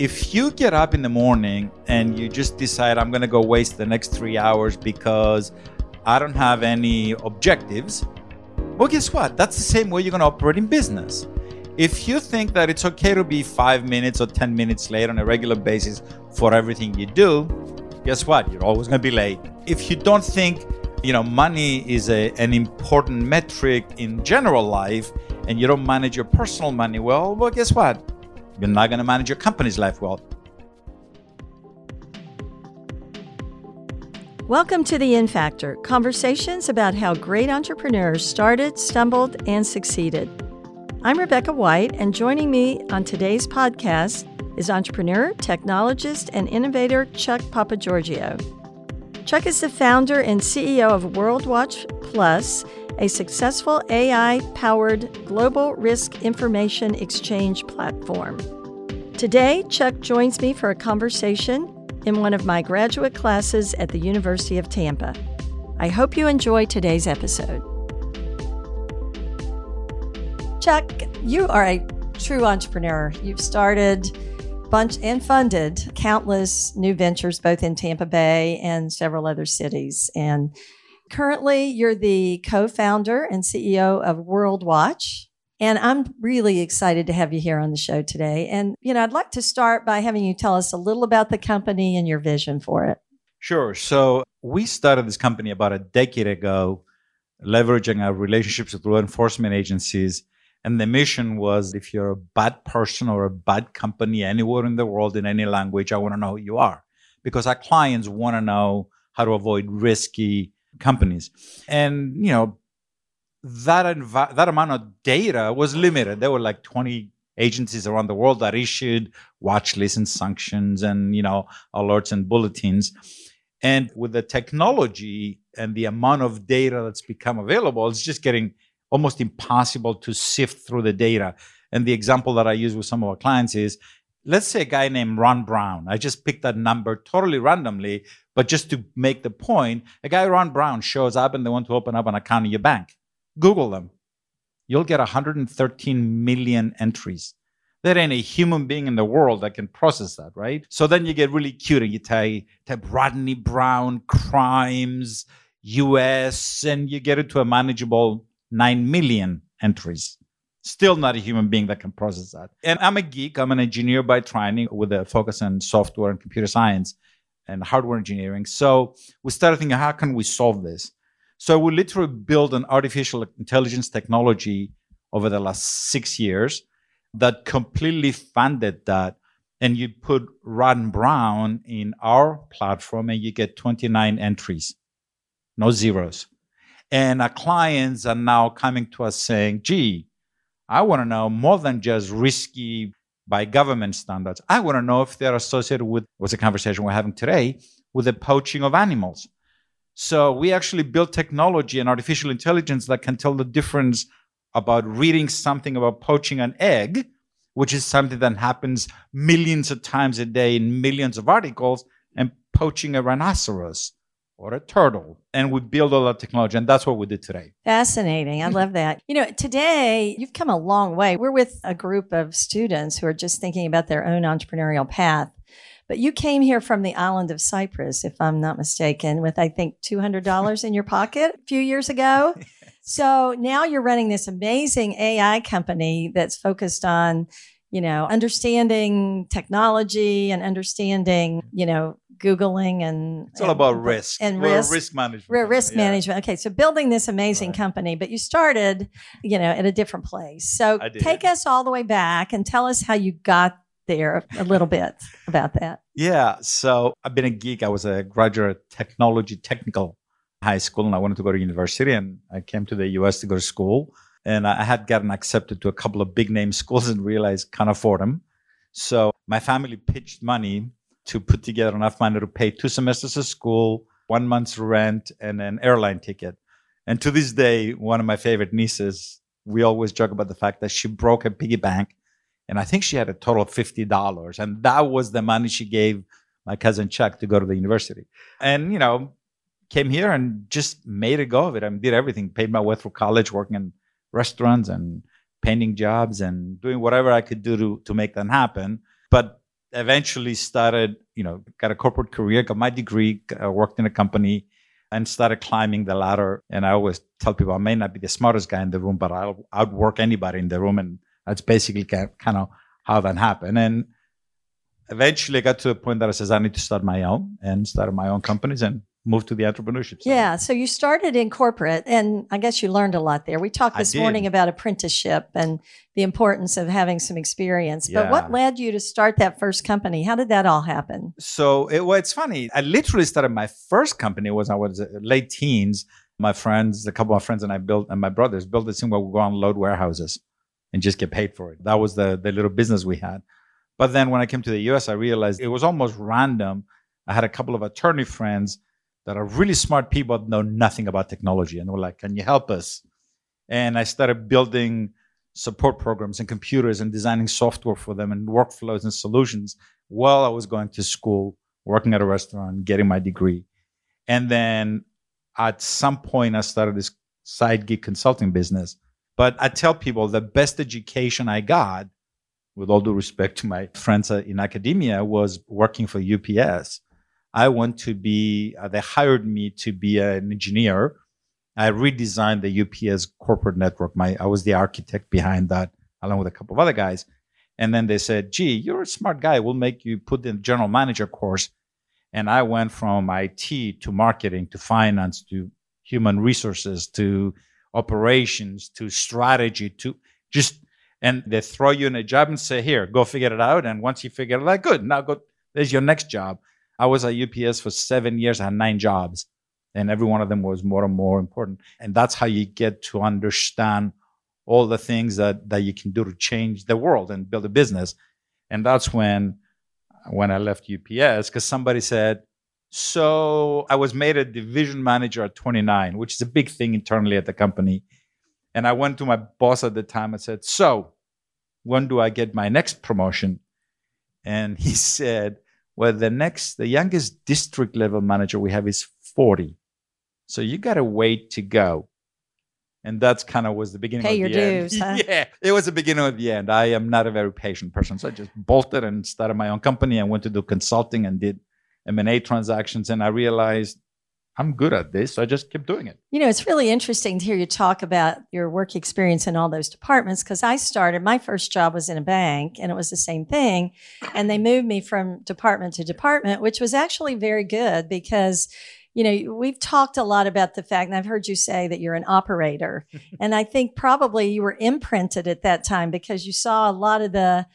if you get up in the morning and you just decide I'm going to go waste the next 3 hours because I don't have any objectives, well guess what? That's the same way you're going to operate in business. If you think that it's okay to be 5 minutes or 10 minutes late on a regular basis for everything you do, guess what? You're always going to be late. If you don't think, you know, money is a, an important metric in general life and you don't manage your personal money well, well guess what? You're not going to manage your company's life well. Welcome to the In Factor conversations about how great entrepreneurs started, stumbled, and succeeded. I'm Rebecca White, and joining me on today's podcast is entrepreneur, technologist, and innovator Chuck Papageorgiou. Chuck is the founder and CEO of World Watch Plus, a successful AI powered global risk information exchange platform. Today, Chuck joins me for a conversation in one of my graduate classes at the University of Tampa. I hope you enjoy today's episode. Chuck, you are a true entrepreneur. You've started bunch and funded countless new ventures both in Tampa Bay and several other cities. And Currently, you're the co founder and CEO of World Watch. And I'm really excited to have you here on the show today. And, you know, I'd like to start by having you tell us a little about the company and your vision for it. Sure. So, we started this company about a decade ago, leveraging our relationships with law enforcement agencies. And the mission was if you're a bad person or a bad company anywhere in the world in any language, I want to know who you are. Because our clients want to know how to avoid risky companies. And, you know, that, that amount of data was limited. There were like 20 agencies around the world that issued watch lists and sanctions and, you know, alerts and bulletins. And with the technology and the amount of data that's become available, it's just getting almost impossible to sift through the data. And the example that I use with some of our clients is let's say a guy named Ron Brown. I just picked that number totally randomly, but just to make the point, a guy Ron Brown shows up and they want to open up an account in your bank. Google them. You'll get 113 million entries. There ain't a human being in the world that can process that, right? So then you get really cute and you type, type Rodney Brown crimes, US, and you get it to a manageable 9 million entries. Still not a human being that can process that. And I'm a geek. I'm an engineer by training with a focus on software and computer science and hardware engineering. So we started thinking, how can we solve this? So we literally built an artificial intelligence technology over the last six years that completely funded that. And you put Ron Brown in our platform and you get 29 entries, no zeros. And our clients are now coming to us saying, gee, I want to know more than just risky by government standards. I want to know if they're associated with what's the conversation we're having today with the poaching of animals. So we actually built technology and artificial intelligence that can tell the difference about reading something about poaching an egg, which is something that happens millions of times a day in millions of articles, and poaching a rhinoceros or a turtle. And we build all that technology. And that's what we did today. Fascinating. I love that. You know, today you've come a long way. We're with a group of students who are just thinking about their own entrepreneurial path. But you came here from the island of Cyprus, if I'm not mistaken, with I think $200 in your pocket a few years ago. So now you're running this amazing AI company that's focused on you know, understanding technology and understanding, you know, Googling and it's all about risk and risk, risk management. Risk yeah. management. Okay. So building this amazing right. company, but you started, you know, at a different place. So take us all the way back and tell us how you got there a little bit about that. Yeah. So I've been a geek. I was a graduate technology technical high school and I wanted to go to university and I came to the US to go to school and I had gotten accepted to a couple of big name schools and realized can't afford them. So my family pitched money to put together enough money to pay two semesters of school, one month's rent, and an airline ticket. And to this day, one of my favorite nieces, we always joke about the fact that she broke a piggy bank. And I think she had a total of $50. And that was the money she gave my cousin Chuck to go to the university. And, you know, came here and just made a go of it. I mean, did everything, paid my way through college, working in restaurants and painting jobs and doing whatever I could do to, to make that happen. But eventually started, you know, got a corporate career, got my degree, uh, worked in a company, and started climbing the ladder. And I always tell people I may not be the smartest guy in the room, but I'll outwork anybody in the room. And that's basically kind of how that happened. And eventually I got to the point that I says I need to start my own and started my own companies and moved to the entrepreneurship side. Yeah. So you started in corporate and I guess you learned a lot there. We talked this morning about apprenticeship and the importance of having some experience. Yeah. But what led you to start that first company? How did that all happen? So it, well, it's funny. I literally started my first company was I was uh, late teens. My friends, a couple of friends and I built, and my brothers built this thing where we go on load warehouses and just get paid for it. That was the, the little business we had. But then when I came to the US, I realized it was almost random. I had a couple of attorney friends that are really smart people that know nothing about technology. And were like, Can you help us? And I started building support programs and computers and designing software for them and workflows and solutions while I was going to school, working at a restaurant, getting my degree. And then at some point, I started this side gig consulting business. But I tell people the best education I got, with all due respect to my friends in academia, was working for UPS I want to be, uh, they hired me to be an engineer. I redesigned the UPS corporate network. My, I was the architect behind that, along with a couple of other guys. And then they said, gee, you're a smart guy. We'll make you put in the general manager course. And I went from IT to marketing to finance to human resources to operations to strategy to just, and they throw you in a job and say, here, go figure it out. And once you figure it out, good, now go, there's your next job. I was at UPS for seven years. I had nine jobs, and every one of them was more and more important. And that's how you get to understand all the things that that you can do to change the world and build a business. And that's when when I left UPS because somebody said, "So I was made a division manager at 29, which is a big thing internally at the company." And I went to my boss at the time and said, "So, when do I get my next promotion?" And he said, well, the next, the youngest district level manager we have is 40. So you got to wait to go. And that's kind of was the beginning Pay of the dues, end. Huh? Yeah, it was the beginning of the end. I am not a very patient person. So I just bolted and started my own company I went to do consulting and did M&A transactions. And I realized I'm good at this. So I just kept doing it. You know, it's really interesting to hear you talk about your work experience in all those departments because I started, my first job was in a bank and it was the same thing. And they moved me from department to department, which was actually very good because you know, we've talked a lot about the fact, and I've heard you say that you're an operator. and I think probably you were imprinted at that time because you saw a lot of the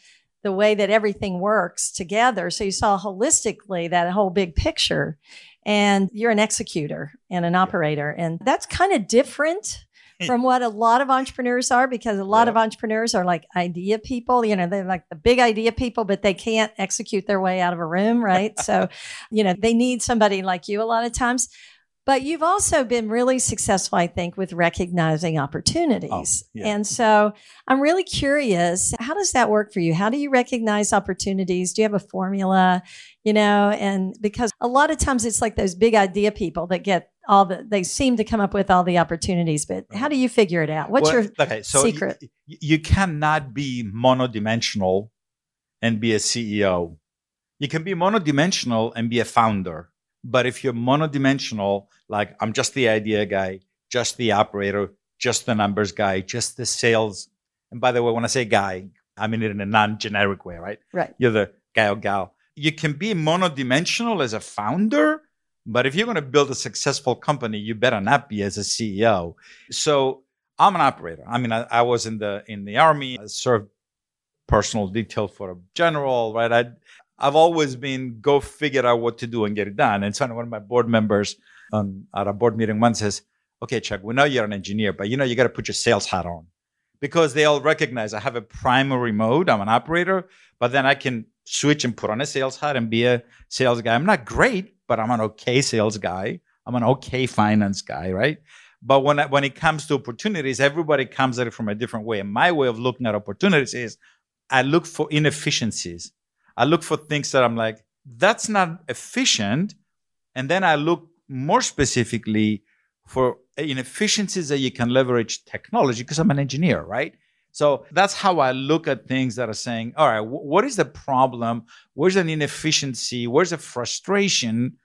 the way that everything works together. So you saw holistically that whole big picture and you're an executor and an operator. And that's kind of different from what a lot of entrepreneurs are because a lot yeah. of entrepreneurs are like idea people. You know, they're like the big idea people, but they can't execute their way out of a room, right? so, you know, they need somebody like you a lot of times. But you've also been really successful, I think, with recognizing opportunities. Oh, yeah. And so I'm really curious, how does that work for you? How do you recognize opportunities? Do you have a formula? You know, and because a lot of times it's like those big idea people that get all the they seem to come up with all the opportunities, but how do you figure it out? What's well, your okay, so secret? Y- you cannot be monodimensional and be a CEO. You can be monodimensional and be a founder but if you're monodimensional, like I'm just the idea guy, just the operator, just the numbers guy, just the sales. And by the way, when I say guy, I mean it in a non generic way, right? Right. You're the guy or gal. You can be monodimensional as a founder, but if you're going to build a successful company, you better not be as a CEO. So I'm an operator. I mean, I, I was in the in the army. I served personal detail for a general, right? I I've always been go figure out what to do and get it done. And so one of my board members on, at a board meeting once says, okay, Chuck, we know you're an engineer, but you know, you got to put your sales hat on because they all recognize I have a primary mode. I'm an operator, but then I can switch and put on a sales hat and be a sales guy. I'm not great, but I'm an okay sales guy. I'm an okay finance guy, right? But when when it comes to opportunities, everybody comes at it from a different way. And my way of looking at opportunities is I look for inefficiencies I look for things that I'm like, that's not efficient. And then I look more specifically for uh, inefficiencies that you can leverage technology because I'm an engineer, right? So that's how I look at things that are saying, all right, wh- what is the problem? Where's an inefficiency? Where's a frustration?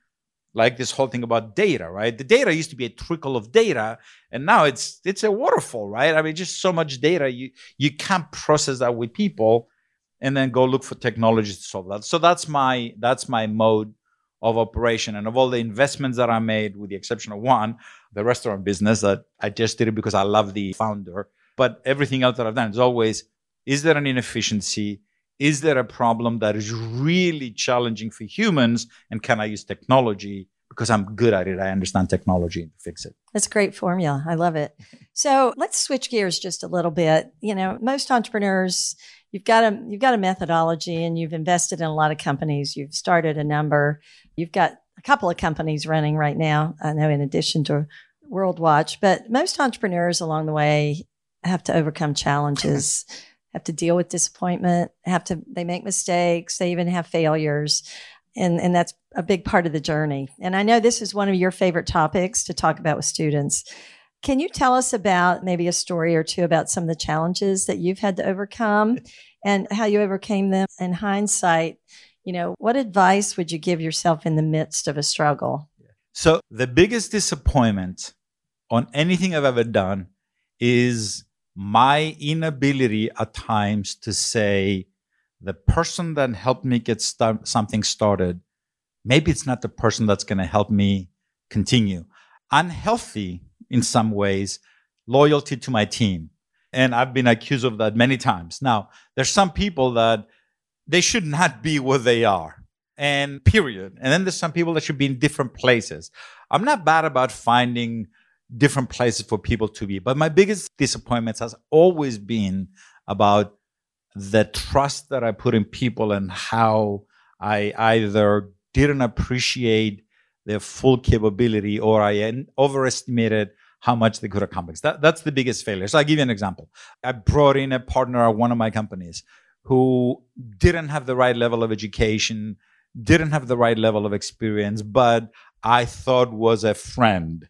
Like this whole thing about data, right? The data used to be a trickle of data, and now it's it's a waterfall, right? I mean, just so much data, you you can't process that with people, and then go look for technologies to solve that. So that's my that's my mode of operation, and of all the investments that I made, with the exception of one, the restaurant business that I just did it because I love the founder. But everything else that I've done is always is there an inefficiency? Is there a problem that is really challenging for humans? And can I use technology? Because I'm good at it. I understand technology to fix it. That's a great formula. I love it. So let's switch gears just a little bit. You know, most entrepreneurs, you've got a you've got a methodology and you've invested in a lot of companies. You've started a number. You've got a couple of companies running right now. I know in addition to World Watch, but most entrepreneurs along the way have to overcome challenges, have to deal with disappointment, have to they make mistakes, they even have failures. And and that's a big part of the journey. And I know this is one of your favorite topics to talk about with students. Can you tell us about maybe a story or two about some of the challenges that you've had to overcome and how you overcame them in hindsight? You know, what advice would you give yourself in the midst of a struggle? So, the biggest disappointment on anything I've ever done is my inability at times to say, the person that helped me get start, something started, maybe it's not the person that's going to help me continue. Unhealthy in some ways, loyalty to my team. And I've been accused of that many times. Now, there's some people that they should not be where they are. And period. And then there's some people that should be in different places. I'm not bad about finding different places for people to be. But my biggest disappointments has always been about the trust that I put in people and how I either didn't appreciate their full capability or I overestimated how much they could accomplish. That, that's the biggest failure. So I'll give you an example. I brought in a partner at one of my companies who didn't have the right level of education, didn't have the right level of experience, but I thought was a friend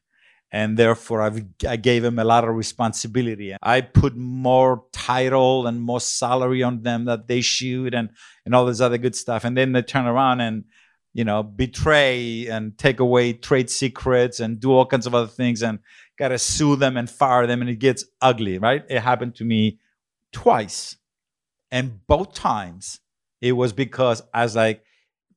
and therefore I've, i gave them a lot of responsibility. I put more title and more salary on them that they shoot and and all this other good stuff. And then they turn around and you know betray and take away trade secrets and do all kinds of other things and gotta sue them and fire them and it gets ugly. Right? It happened to me twice, and both times it was because I was like,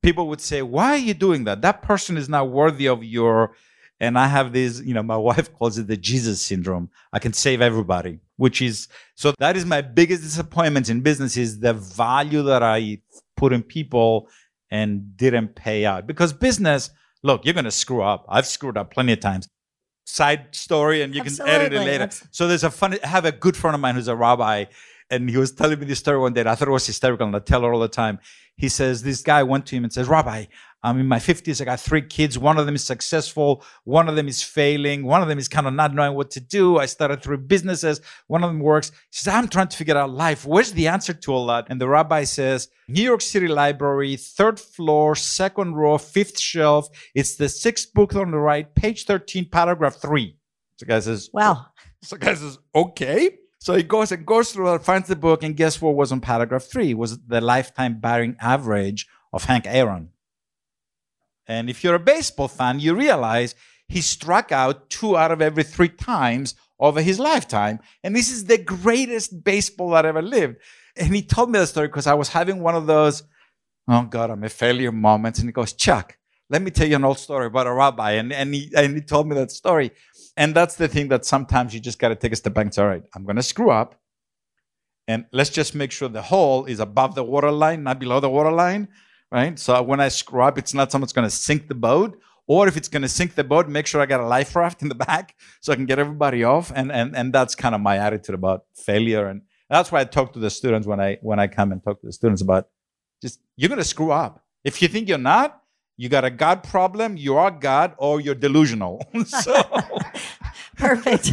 people would say, "Why are you doing that? That person is not worthy of your." And I have this, you know, my wife calls it the Jesus syndrome. I can save everybody, which is so that is my biggest disappointment in business is the value that I put in people and didn't pay out. Because business, look, you're going to screw up. I've screwed up plenty of times. Side story, and you Absolutely. can edit it later. Absolutely. So there's a funny. I have a good friend of mine who's a rabbi, and he was telling me this story one day. I thought it was hysterical, and I tell her all the time. He says this guy went to him and says, "Rabbi, I'm in my 50s. I got three kids. One of them is successful. One of them is failing. One of them is kind of not knowing what to do. I started three businesses. One of them works. He says, I'm trying to figure out life. Where's the answer to all that? And the rabbi says, New York City Library, third floor, second row, fifth shelf. It's the sixth book on the right, page 13, paragraph three. So the guy says, Wow. So the guy says, Okay. So he goes and goes through it, finds the book, and guess what was on paragraph three? It was the lifetime batting average of Hank Aaron. And if you're a baseball fan, you realize he struck out two out of every three times over his lifetime. And this is the greatest baseball that ever lived. And he told me the story because I was having one of those, oh God, I'm a failure moments. And he goes, Chuck, let me tell you an old story about a rabbi. And, and, he, and he told me that story. And that's the thing that sometimes you just got to take a step back and say, all right, I'm going to screw up. And let's just make sure the hole is above the water line, not below the water line right? So when I screw up, it's not someone's going to sink the boat. Or if it's going to sink the boat, make sure I got a life raft in the back so I can get everybody off. And and and that's kind of my attitude about failure. And that's why I talk to the students when I when I come and talk to the students about just you're going to screw up. If you think you're not, you got a God problem, you are God, or you're delusional. so perfect.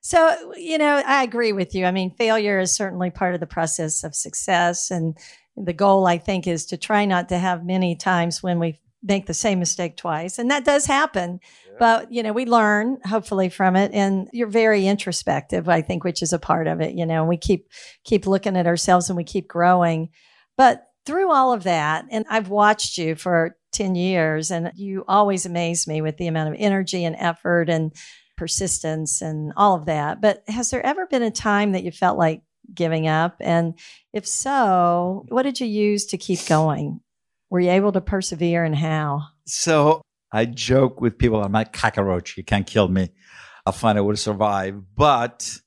So, you know, I agree with you. I mean, failure is certainly part of the process of success. And the goal, I think, is to try not to have many times when we make the same mistake twice. And that does happen. Yeah. But, you know, we learn hopefully from it. And you're very introspective, I think, which is a part of it. You know, we keep keep looking at ourselves and we keep growing. But through all of that, and I've watched you for 10 years, and you always amaze me with the amount of energy and effort and persistence and all of that. But has there ever been a time that you felt like giving up? And if so, what did you use to keep going? Were you able to persevere and how? So I joke with people, I'm like cockroach. You can't kill me. I'll find I will survive. But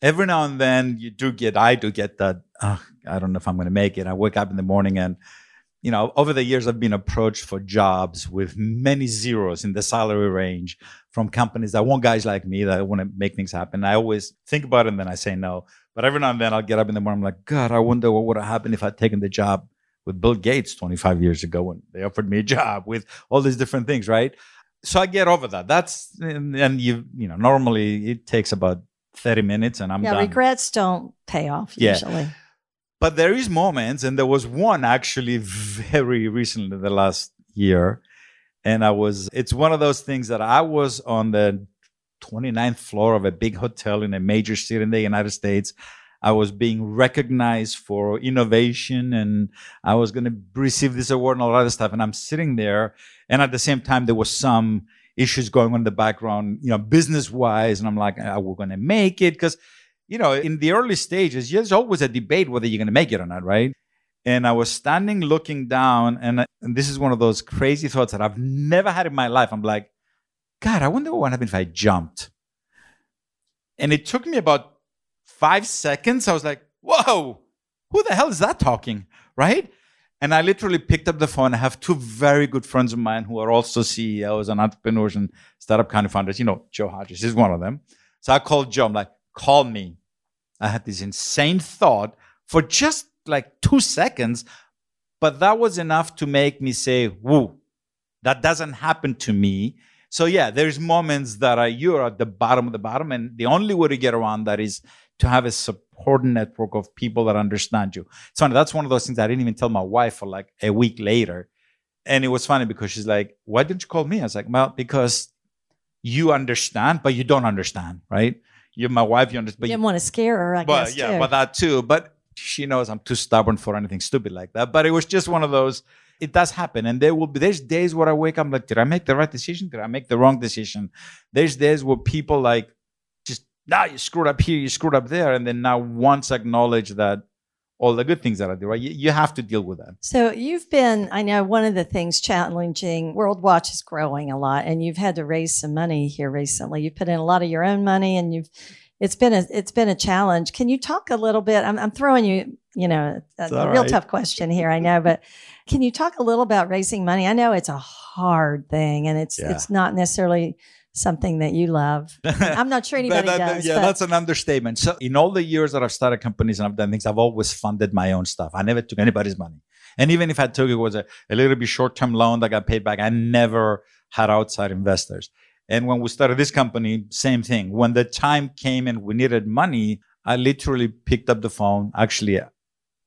every now and then you do get, I do get that, oh, I don't know if I'm going to make it. I wake up in the morning and, you know, over the years, I've been approached for jobs with many zeros in the salary range from companies that want guys like me that want to make things happen. I always think about it and then I say no. But every now and then I'll get up in the morning, I'm like, God, I wonder what would have happened if I'd taken the job with Bill Gates 25 years ago when they offered me a job with all these different things, right? So I get over that. That's and, and you you know normally it takes about 30 minutes and I'm yeah, done. regrets don't pay off yeah. usually. But there is moments, and there was one actually very recently, the last year, and I was. It's one of those things that I was on the 29th floor of a big hotel in a major city in the United States. I was being recognized for innovation and I was going to receive this award and all that stuff. And I'm sitting there. And at the same time, there was some issues going on in the background, you know, business wise. And I'm like, are we going to make it? Because, you know, in the early stages, there's always a debate whether you're going to make it or not, right? And I was standing looking down, and, and this is one of those crazy thoughts that I've never had in my life. I'm like, God, I wonder what would happen if I jumped. And it took me about five seconds, I was like, whoa, who the hell is that talking? Right? And I literally picked up the phone. I have two very good friends of mine who are also CEOs and entrepreneurs and startup kind of founders. You know, Joe Hodges is one of them. So I called Joe. I'm like, call me. I had this insane thought for just like two seconds, but that was enough to make me say, whoa, that doesn't happen to me. So yeah, there's moments that are, you're at the bottom of the bottom. And the only way to get around that is to have a support network of people that understand you. So that's one of those things I didn't even tell my wife for like a week later. And it was funny because she's like, why didn't you call me? I was like, well, because you understand, but you don't understand, right? You're my wife, you understand. But you didn't want to scare her, I but, guess. Yeah, too. but that too. But she knows I'm too stubborn for anything stupid like that. But it was just one of those, it does happen. And there will be, there's days where I wake up, like, did I make the right decision? Did I make the wrong decision? There's days where people like, just now you screwed up here, you screwed up there, and then now once acknowledge that all the good things that I do, right? You, you, have to deal with that. So you've been, I know one of the things challenging, World Watch is growing a lot, and you've had to raise some money here recently. You've put in a lot of your own money, and you've it's been a it's been a challenge. Can you talk a little bit? I'm, I'm throwing you, you know, a, a real right. tough question here, I know, but can you talk a little about raising money? I know it's a hard thing, and it's yeah. it's not necessarily something that you love. I'm not sure anybody that, that, does. Yeah, but. that's an understatement. So in all the years that I've started companies and I've done things, I've always funded my own stuff. I never took anybody's money. And even if I took it was a, a little bit short-term loan that got paid back, I never had outside investors. And when we started this company, same thing. When the time came and we needed money, I literally picked up the phone. Actually,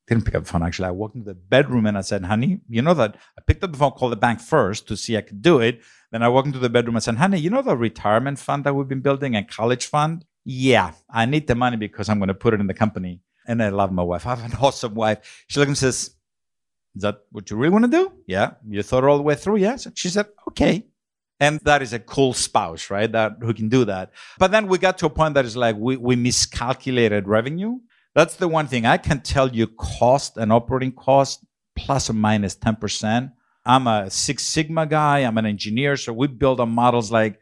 didn't pick up the phone. Actually, I walked into the bedroom and I said, honey, you know that I picked up the phone, called the bank first to see I could do it. Then I walked into the bedroom and said, honey, you know the retirement fund that we've been building and college fund? Yeah, I need the money because I'm going to put it in the company. And I love my wife. I have an awesome wife. She looks and says, is that what you really want to do? Yeah. You thought all the way through? Yes. She said, okay. And that is a cool spouse, right? That who can do that. But then we got to a point that is like we, we miscalculated revenue. That's the one thing I can tell you cost and operating cost plus or minus 10%. I'm a Six Sigma guy. I'm an engineer. So we build on models like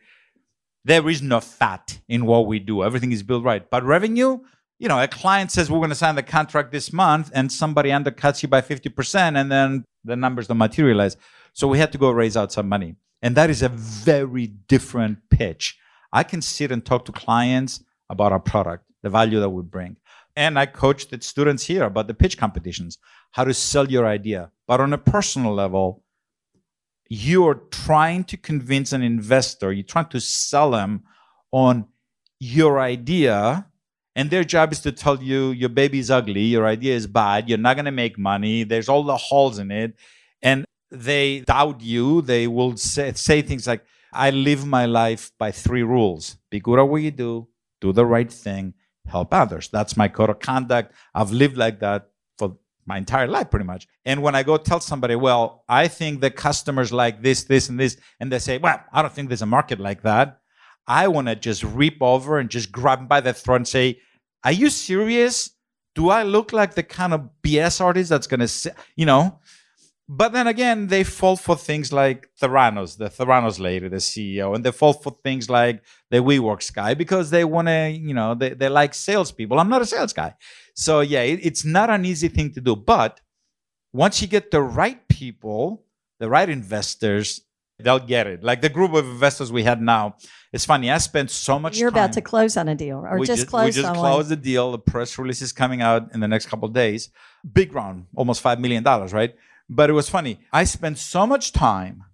there is no fat in what we do. Everything is built right. But revenue, you know, a client says we're going to sign the contract this month and somebody undercuts you by 50% and then the numbers don't materialize. So we had to go raise out some money. And that is a very different pitch. I can sit and talk to clients about our product, the value that we bring. And I coach the students here about the pitch competitions, how to sell your idea. But on a personal level, you're trying to convince an investor, you're trying to sell them on your idea, and their job is to tell you your baby's ugly, your idea is bad, you're not going to make money, there's all the holes in it. And they doubt you. They will say, say things like, I live my life by three rules be good at what you do, do the right thing, help others. That's my code of conduct. I've lived like that for my entire life, pretty much. And when I go tell somebody, well, I think the customers like this, this, and this, and they say, well, I don't think there's a market like that. I want to just reap over and just grab them by the throat and say, are you serious? Do I look like the kind of BS artist that's going to say, you know? But then again, they fall for things like Theranos, the Theranos lady, the CEO, and they fall for things like the WeWorks guy because they want to, you know, they, they like salespeople. I'm not a sales guy. So yeah, it, it's not an easy thing to do. But once you get the right people, the right investors, they'll get it. Like the group of investors we had now. It's funny. I spent so much. You're time, about to close on a deal, or we just, just, closed we just on closed the deal. The press release is coming out in the next couple of days. Big round, almost five million dollars, right? But it was funny. I spent so much time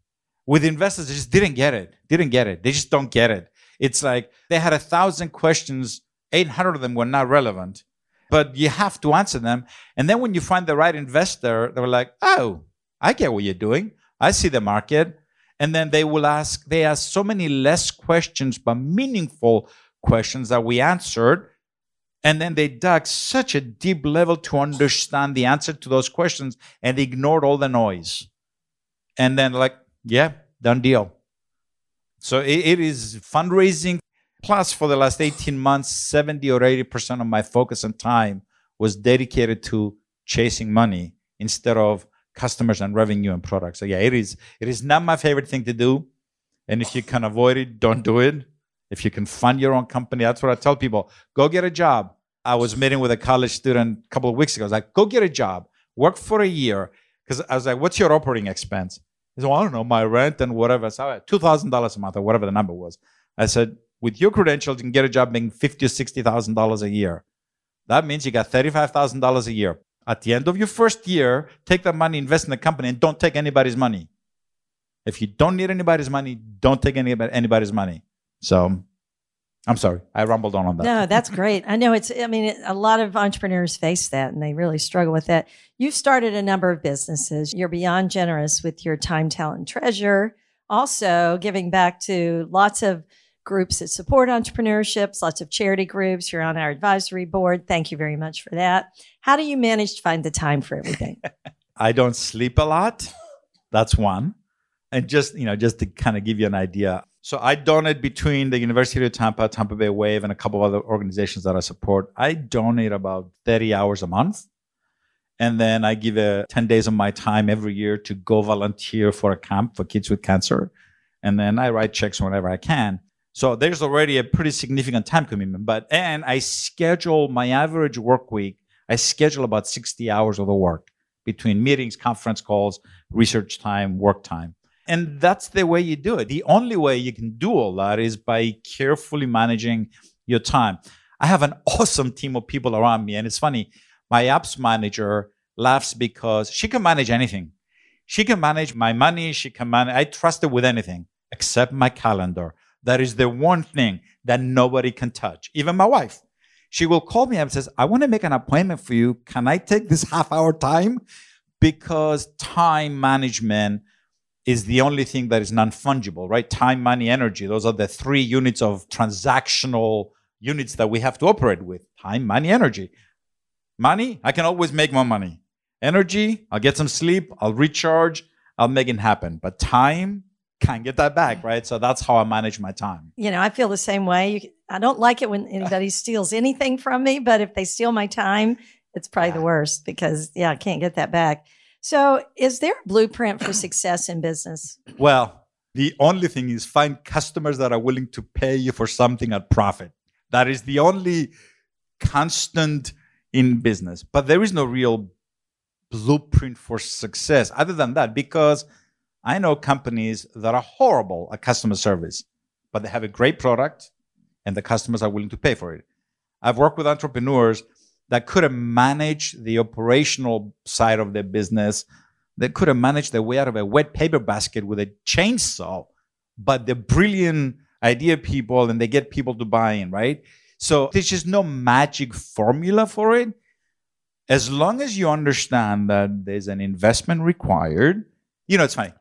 with investors that just didn't get it. Didn't get it. They just don't get it. It's like they had a thousand questions. Eight hundred of them were not relevant, but you have to answer them. And then when you find the right investor, they were like, "Oh, I get what you're doing. I see the market." And then they will ask. They ask so many less questions, but meaningful questions that we answered and then they dug such a deep level to understand the answer to those questions and ignored all the noise. And then, like, yeah, done deal. So it, it is fundraising. Plus, for the last 18 months, 70 or 80% of my focus and time was dedicated to chasing money instead of customers and revenue and products. So yeah, it is it is not my favorite thing to do. And if you can avoid it, don't do it. If you can fund your own company, that's what I tell people. Go get a job. I was meeting with a college student a couple of weeks ago. I was like, go get a job, work for a year. Because I was like, what's your operating expense? He said, well, I don't know, my rent and whatever. So $2,000 a month or whatever the number was. I said, with your credentials, you can get a job making fifty or $60,000 a year. That means you got $35,000 a year. At the end of your first year, take that money, invest in the company, and don't take anybody's money. If you don't need anybody's money, don't take any, anybody's money. So I'm sorry, I rumbled on on that. No, that's great. I know it's, I mean, it, a lot of entrepreneurs face that and they really struggle with that. You've started a number of businesses. You're beyond generous with your time, talent, and treasure. Also, giving back to lots of groups that support entrepreneurships, lots of charity groups. You're on our advisory board. Thank you very much for that. How do you manage to find the time for everything? I don't sleep a lot. That's one. And just, you know, just to kind of give you an idea. So I donate between the University of Tampa, Tampa Bay Wave, and a couple other organizations that I support. I donate about 30 hours a month. And then I give a 10 days of my time every year to go volunteer for a camp for kids with cancer. And then I write checks whenever I can. So there's already a pretty significant time commitment. But and I schedule my average work week. I schedule about 60 hours of the work between meetings, conference calls, research time, work time. And that's the way you do it. The only way you can do all that is by carefully managing your time. I have an awesome team of people around me. And it's funny, my apps manager laughs because she can manage anything. She can manage my money. She can manage, I trust her with anything except my calendar. That is the one thing that nobody can touch, even my wife. She will call me and says, I want to make an appointment for you. Can I take this half hour time? Because time management is the only thing that is non fungible, right? Time, money, energy. Those are the three units of transactional units that we have to operate with time, money, energy. Money, I can always make more money. Energy, I'll get some sleep, I'll recharge, I'll make it happen. But time, can't get that back, right? So that's how I manage my time. You know, I feel the same way. You, I don't like it when anybody steals anything from me, but if they steal my time, it's probably the worst because, yeah, I can't get that back. So, is there a blueprint for success in business? Well, the only thing is find customers that are willing to pay you for something at profit. That is the only constant in business. But there is no real blueprint for success other than that because I know companies that are horrible at customer service, but they have a great product and the customers are willing to pay for it. I've worked with entrepreneurs that could have managed the operational side of their business. They could have managed their way out of a wet paper basket with a chainsaw, but they're brilliant idea people and they get people to buy in, right? So there's just no magic formula for it. As long as you understand that there's an investment required, You know, it's funny.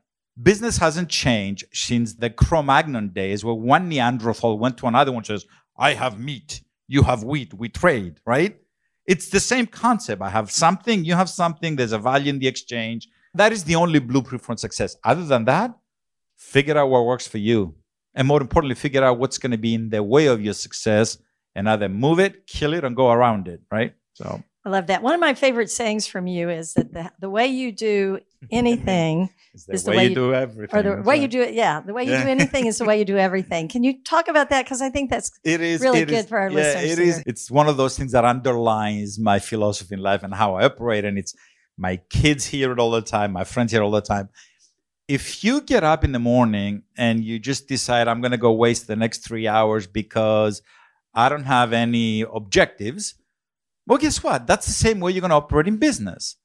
Business hasn't changed since the Cro-Magnon days where one Neanderthal went to another one and says, I have meat, you have wheat, we trade, right? It's the same concept. I have something, you have something, there's a value in the exchange. That is the only blueprint for success. Other than that, figure out what works for you. And more importantly, figure out what's going to be in the way of your success and either move it, kill it, and go around it, right? So I love that. One of my favorite sayings from you is that the, the way you do anything it's the, is the way you, you- do everything. or the way right. you do it. Yeah. The way you Yeah. do anything is the way you do everything. Can you talk about that? Because I think that's It is really it good is- for our yeah, listeners It is. It's one of those things that underlines my philosophy in life and how I operate. And it's my kids hear it all the time. My friends hear it all the time. If you get up in the morning and you just decide I'm going to go waste the next three hours because I don't have any objectives, well, guess what? That's the same way you're going to operate in business.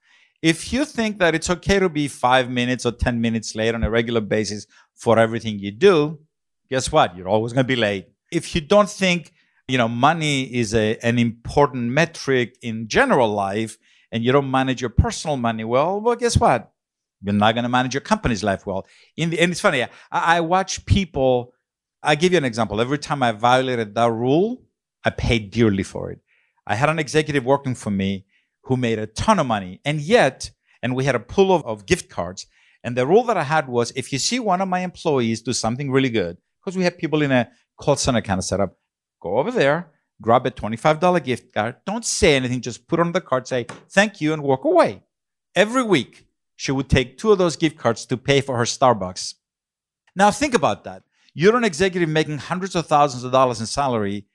If you think that it's okay to be five minutes or 10 minutes late on a regular basis for everything you do, guess what? You're always going to be late. If you don't think, you know, money is a, an important metric in general life and you don't manage your personal money well, well, guess what? You're not going to manage your company's life well. In the, and it's funny, I, I watch people, I give you an example. Every time I violated that rule, I paid dearly for it. I had an executive working for me who made a ton of money. And yet, and we had a pool of, of gift cards. And the rule that I had was if you see one of my employees do something really good, because we have people in a call center kind of setup, go over there, grab a $25 gift card. Don't say anything, just put on the card, say thank you, and walk away. Every week, she would take two of those gift cards to pay for her Starbucks. Now, think about that. You're an executive making hundreds of thousands of dollars in salary,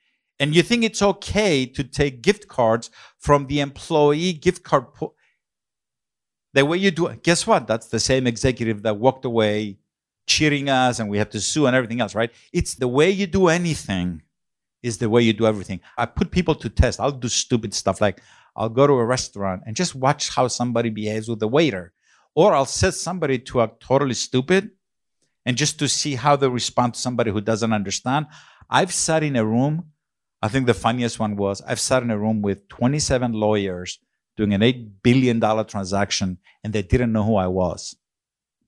and you think it's okay to take gift cards from the employee gift card pool. The way you do it, guess what? That's the same executive that walked away cheating us and we have to sue and everything else, right? It's the way you do anything is the way you do everything. I put people to test. I'll do stupid stuff like I'll go to a restaurant and just watch how somebody behaves with the waiter. Or I'll set somebody to act totally stupid and just to see how they respond to somebody who doesn't understand. I've sat in a room, I think the funniest one was I've sat in a room with 27 lawyers doing an $8 billion transaction and they didn't know who I was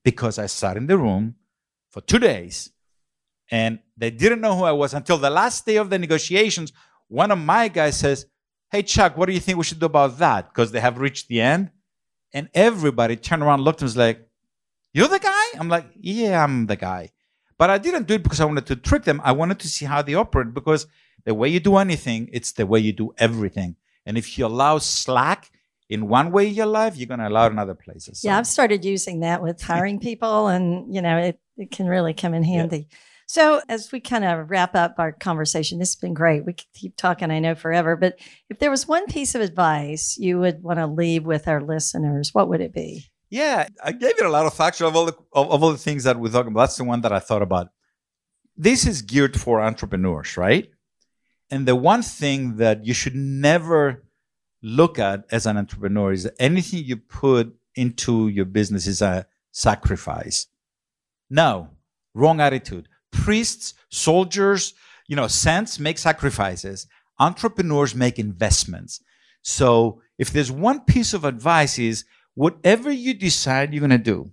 because I sat in the room for two days and they didn't know who I was until the last day of the negotiations. One of my guys says, Hey, Chuck, what do you think we should do about that? Because they have reached the end. And everybody turned around, looked and was like, You're the guy? I'm like, Yeah, I'm the guy. But I didn't do it because I wanted to trick them. I wanted to see how they operate because the way you do anything, it's the way you do everything. And if you allow slack in one way in your life, you're going to allow it in other places. So- Yeah, I've started using that with hiring people, and you know, it, it can really come in handy. So, as we kind of wrap up our conversation, this has been great. We could keep talking, I know, forever. But if there was one piece of advice you would want to leave with our listeners, what would it be? Yeah, I gave it a lot of factor of all the of, of all the things that we're talking about. That's the one that I thought about. This is geared for entrepreneurs, right? And the one thing that you should never look at as an entrepreneur is that anything you put into your business is a sacrifice. No, wrong attitude. Priests, soldiers, you know, saints make sacrifices. Entrepreneurs make investments. So if there's one piece of advice is whatever you decide you're going to do,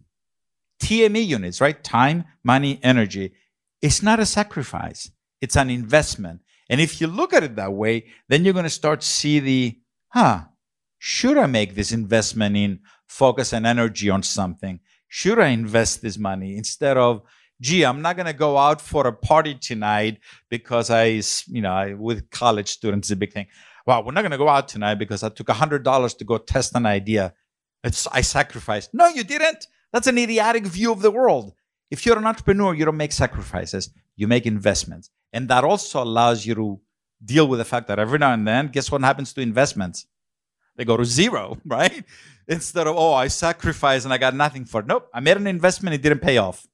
TME units, right? Time, money, energy. It's not a sacrifice. It's an investment. And if you look at it that way, then you're going to start see the, huh, should I make this investment in focus and energy on something? Should I invest this money instead of, gee, I'm not going to go out for a party tonight because I, you know, I, with college students, it's a big thing. Wow, we're not going to go out tonight because I took $100 to go test an idea. It's, I sacrificed. No, you didn't. That's an idiotic view of the world. If you're an entrepreneur, you don't make sacrifices, you make investments. And that also allows you to deal with the fact that every now and then, guess what happens to investments? They go to zero, right? Instead of, oh, I sacrificed and I got nothing for it. Nope, I made an investment, it didn't pay off.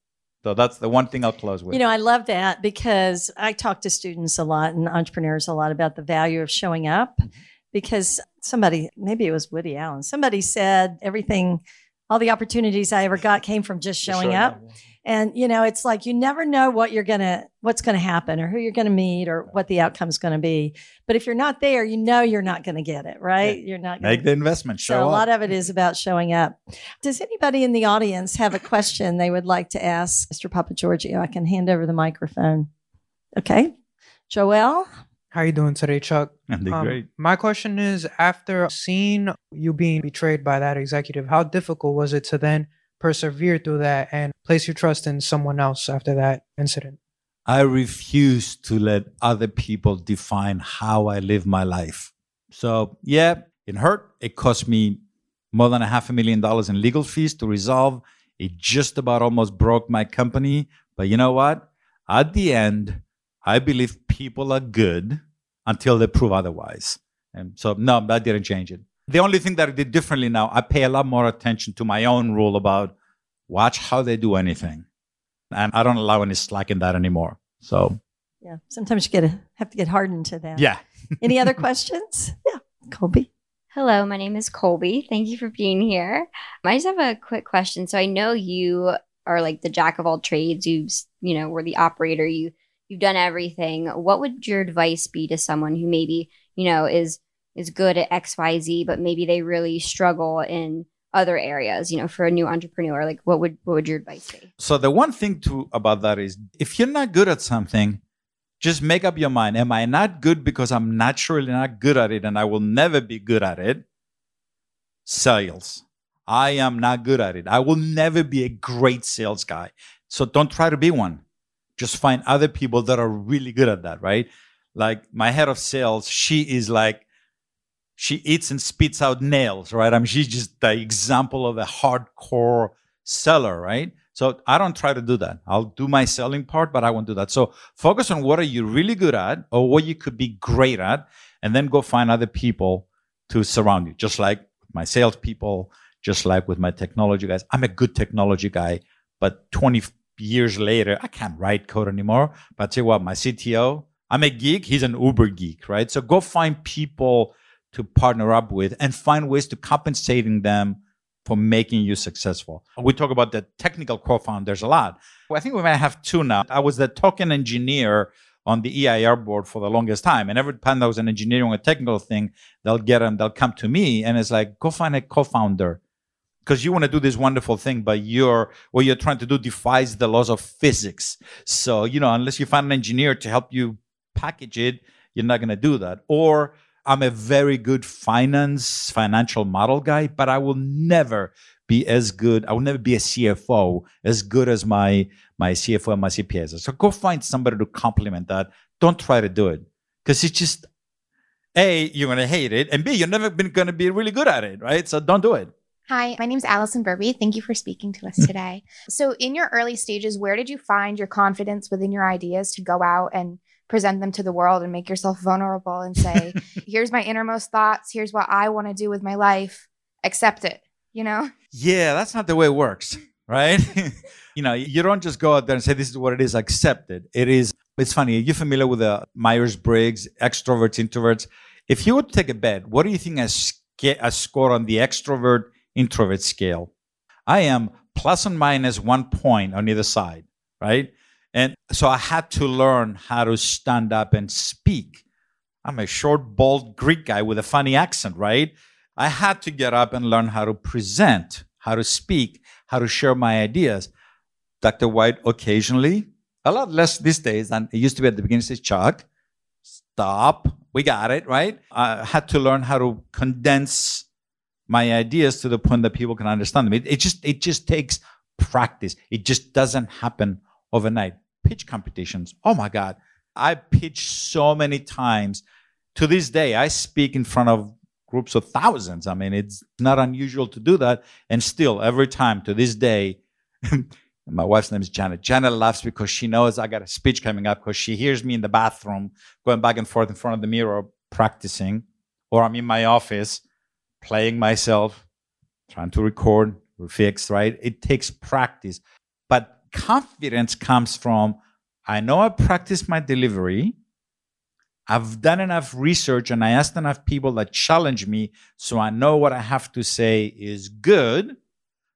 So that's the one thing I'll close with. You know, I love that because I talk to students a lot and entrepreneurs a lot about the value of showing up. Mm-hmm. Because somebody, maybe it was Woody Allen, somebody said everything all the opportunities I ever got came from just showing Showing up. yeah. And you know, it's like you never know what you're gonna, what's gonna happen, or who you're gonna meet, or what the outcome's gonna be. But if you're not there, you know you're not gonna get it, right? You're not gonna Make the investment. Show so a up. lot of it is about showing up. Does anybody in the audience have a question they would like to ask Mr. Papageorgiou? I can hand over the microphone. Okay. Joelle? How you doing today, Chuck? And they're Um, great. My question is after seeing you being betrayed by that executive, how difficult was it to then persevere through that and place your trust in someone else after that incident? I refuse to let other people define how I live my life. So, yeah, it hurt. It cost me more than a half a million dollars in legal fees to resolve. It just about almost broke my company. But you know what? At the end, I believe people are good until they prove otherwise. And so, no, that didn't change it. The only thing that I did differently now, I pay a lot more attention to my own rule about watch how they do anything. And I don't allow any slack in that anymore. So, Yeah. Sometimes you get to have to get hardened to that. yeah. Any other questions? Yeah. Colby. Hello, my name is Colby. Thank you for being here. I just have a quick question. So I know you are like the jack of all trades. You've, you know, were the operator. You you've done everything. What would your advice be to someone who maybe, you know, is is good at XYZ, but maybe they really struggle in other areas, you know, for a new entrepreneur? Like what would what would your advice be? So the one thing to about that is if you're not good at something, just make up your mind. Am I not good because I'm naturally not good at it and I will never be good at it? Sales. I am not good at it. I will never be a great sales guy. So don't try to be one. Just find other people that are really good at that, right? Like my head of sales, she is like, she eats and spits out nails, right? I mean, she's just the example of a hardcore seller, right? So I don't try to do that. I'll do my selling part, but I won't do that. So focus on what are you really good at or what you could be great at, and then go find other people to surround you. Just like my salespeople, just like with my technology guys. I'm a good technology guy, but 20 years later, I can't write code anymore. But I tell you what, my CTO, I'm a geek. He's an Uber geek, right? So go find people to partner up with and find ways to compensating them for making you successful. We talk about the technical co-founders a lot. I think we might have two now. I was the token engineer on the EIR board for the longest time. And every time there was an engineering or technical thing, they'll get them, they'll come to me and it's like, go find a co-founder. Because you want to do this wonderful thing, but you're what you're trying to do defies the laws of physics. So, you know, unless you find an engineer to help you package it, you're not going to do that. Or I'm a very good finance, financial model guy, but I will never be as good. I will never be a CFO as good as my my CFO and my CPAs. So go find somebody to complement that. Don't try to do it because it's just a you're gonna hate it, and b you're never been gonna be really good at it, right? So don't do it. Hi, my name is Allison Burby. Thank you for speaking to us today. so, in your early stages, where did you find your confidence within your ideas to go out and present them to the world and make yourself vulnerable and say, here's my innermost thoughts, here's what I want to do with my life, accept it, you know? Yeah, that's not the way it works, right? you know, you don't just go out there and say this is what it is, accept it. It is. It's funny. Are you familiar with the Myers Briggs extroverts, introverts? If you would take a bet, what do you think sca- I score on the extrovert introvert scale? I am plus and minus one point on either side, right? And so I had to learn how to stand up and speak. I'm a short, bald Greek guy with a funny accent, right? I had to get up and learn how to present, how to speak, how to share my ideas. Dr. White occasionally, a lot less these days than it used to be at the beginning, says, Chuck, stop. We got it, right? I had to learn how to condense my ideas to the point that people can understand them. It, it just it just takes practice. It just doesn't happen overnight. Pitch competitions. Oh my God. I pitched so many times. To this day, I speak in front of groups of thousands. I mean, it's not unusual to do that. And still, every time to this day, my wife's name is Janet. Janet laughs because she knows I got a speech coming up because she hears me in the bathroom going back and forth in front of the mirror practicing, or I'm in my office playing myself, trying to record, fix, right? It takes practice. Confidence comes from I know I practice my delivery. I've done enough research and I asked enough people that challenge me so I know what I have to say is good.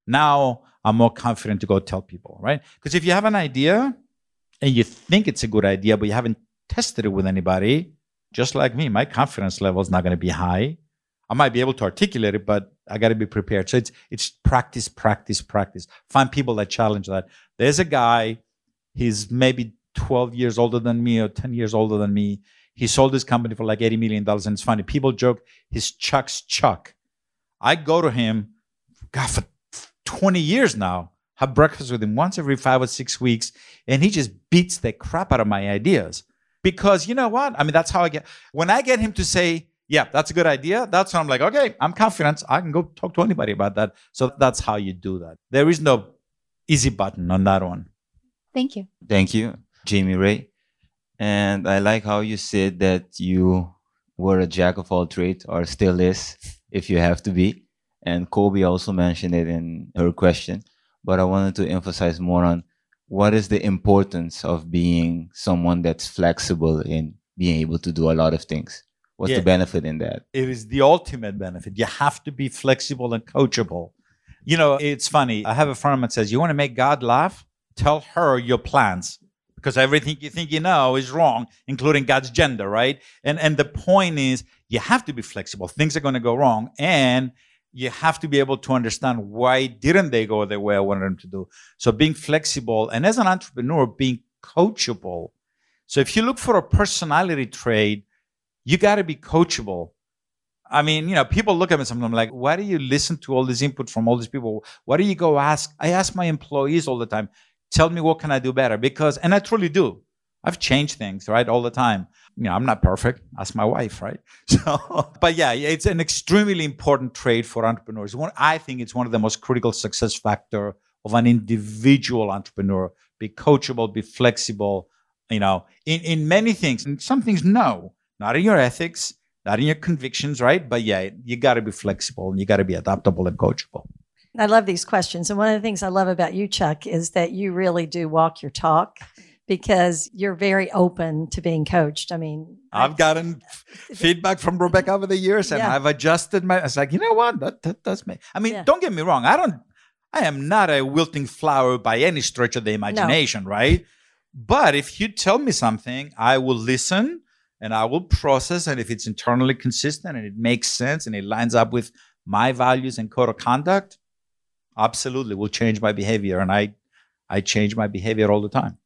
Now I'm more confident to go tell people, right? Because if you have an idea and you think it's a good idea, but you haven't tested it with anybody, just like me, my confidence level is not going to be high. I might be able to articulate it, but I got to be prepared. So it's it's practice, practice, practice. Find people that challenge that. There's a guy, he's maybe 12 years older than me or 10 years older than me. He sold his company for like $80 million. And it's funny, people joke he's Chuck's Chuck. I go to him, God, for 20 years now, have breakfast with him once every five or six weeks, and he just beats the crap out of my ideas. Because you know what? I mean, that's how I get. When I get him to say, yeah, that's a good idea, that's when I'm like, okay, I'm confident. I can go talk to anybody about that. So that's how you do that. There is no easy button on that one. Thank you. Thank you, Jamie Ray. And I like how you said that you were a jack of all trades or still is if you have to be. And Kobe also mentioned it in her question. But I wanted to emphasize more on what is the importance of being someone that's flexible in being able to do a lot of things? What's Yeah. the benefit in that? it is the ultimate benefit. You have to be flexible and coachable. You know, it's funny. I have a friend that says, You want to make God laugh? Tell her your plans. Because everything you think you know is wrong, including God's gender, right? And and the point is you have to be flexible. Things are going to go wrong. And you have to be able to understand why didn't they go the way I wanted them to do. So being flexible and as an entrepreneur, being coachable. So if you look for a personality trait, you got to be coachable. I mean, you know, people look at me sometimes like, why do you listen to all this input from all these people? Why do you go ask? I ask my employees all the time, tell me what can I do better? Because, and I truly do. I've changed things, right? All the time. You know, I'm not perfect. Ask my wife, right? So, but yeah, it's an extremely important trait for entrepreneurs. One, I think it's one of the most critical success factor of an individual entrepreneur. Be coachable, be flexible, you know, in, in many things. And some things, no, not in your ethics, not in your convictions, right? But yeah, you got to be flexible and you got to be adaptable and coachable. I love these questions. And one of the things I love about you, Chuck, is that you really do walk your talk because you're very open to being coached. I mean, I've gotten feedback from Rebecca over the years and Yeah. I've adjusted my, it's like, you know what? That, that does me. I mean, Yeah. don't get me wrong. I don't, I am not a wilting flower by any stretch of the imagination, right? But if you tell me something, I will listen and I will process. And if it's internally consistent and it makes sense and it lines up with my values and code of conduct, absolutely will change my behavior. And I, I change my behavior all the time.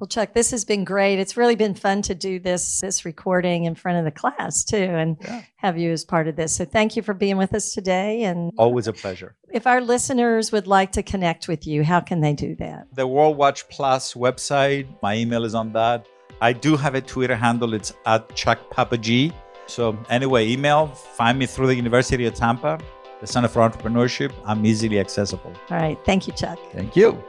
Well, Chuck, this has been great. It's really been fun to do this this recording in front of the class too, and Yeah. have you as part of this. So, thank you for being with us today. And Always a pleasure. if our listeners would like to connect with you, how can they do that? the World Watch Plus website. My email is on that. I do have a Twitter handle. It's at Chuck Papa G. So anyway, email. Find me through the University of Tampa, the Center for Entrepreneurship. I'm easily accessible. All right. Thank you, Chuck. Thank you.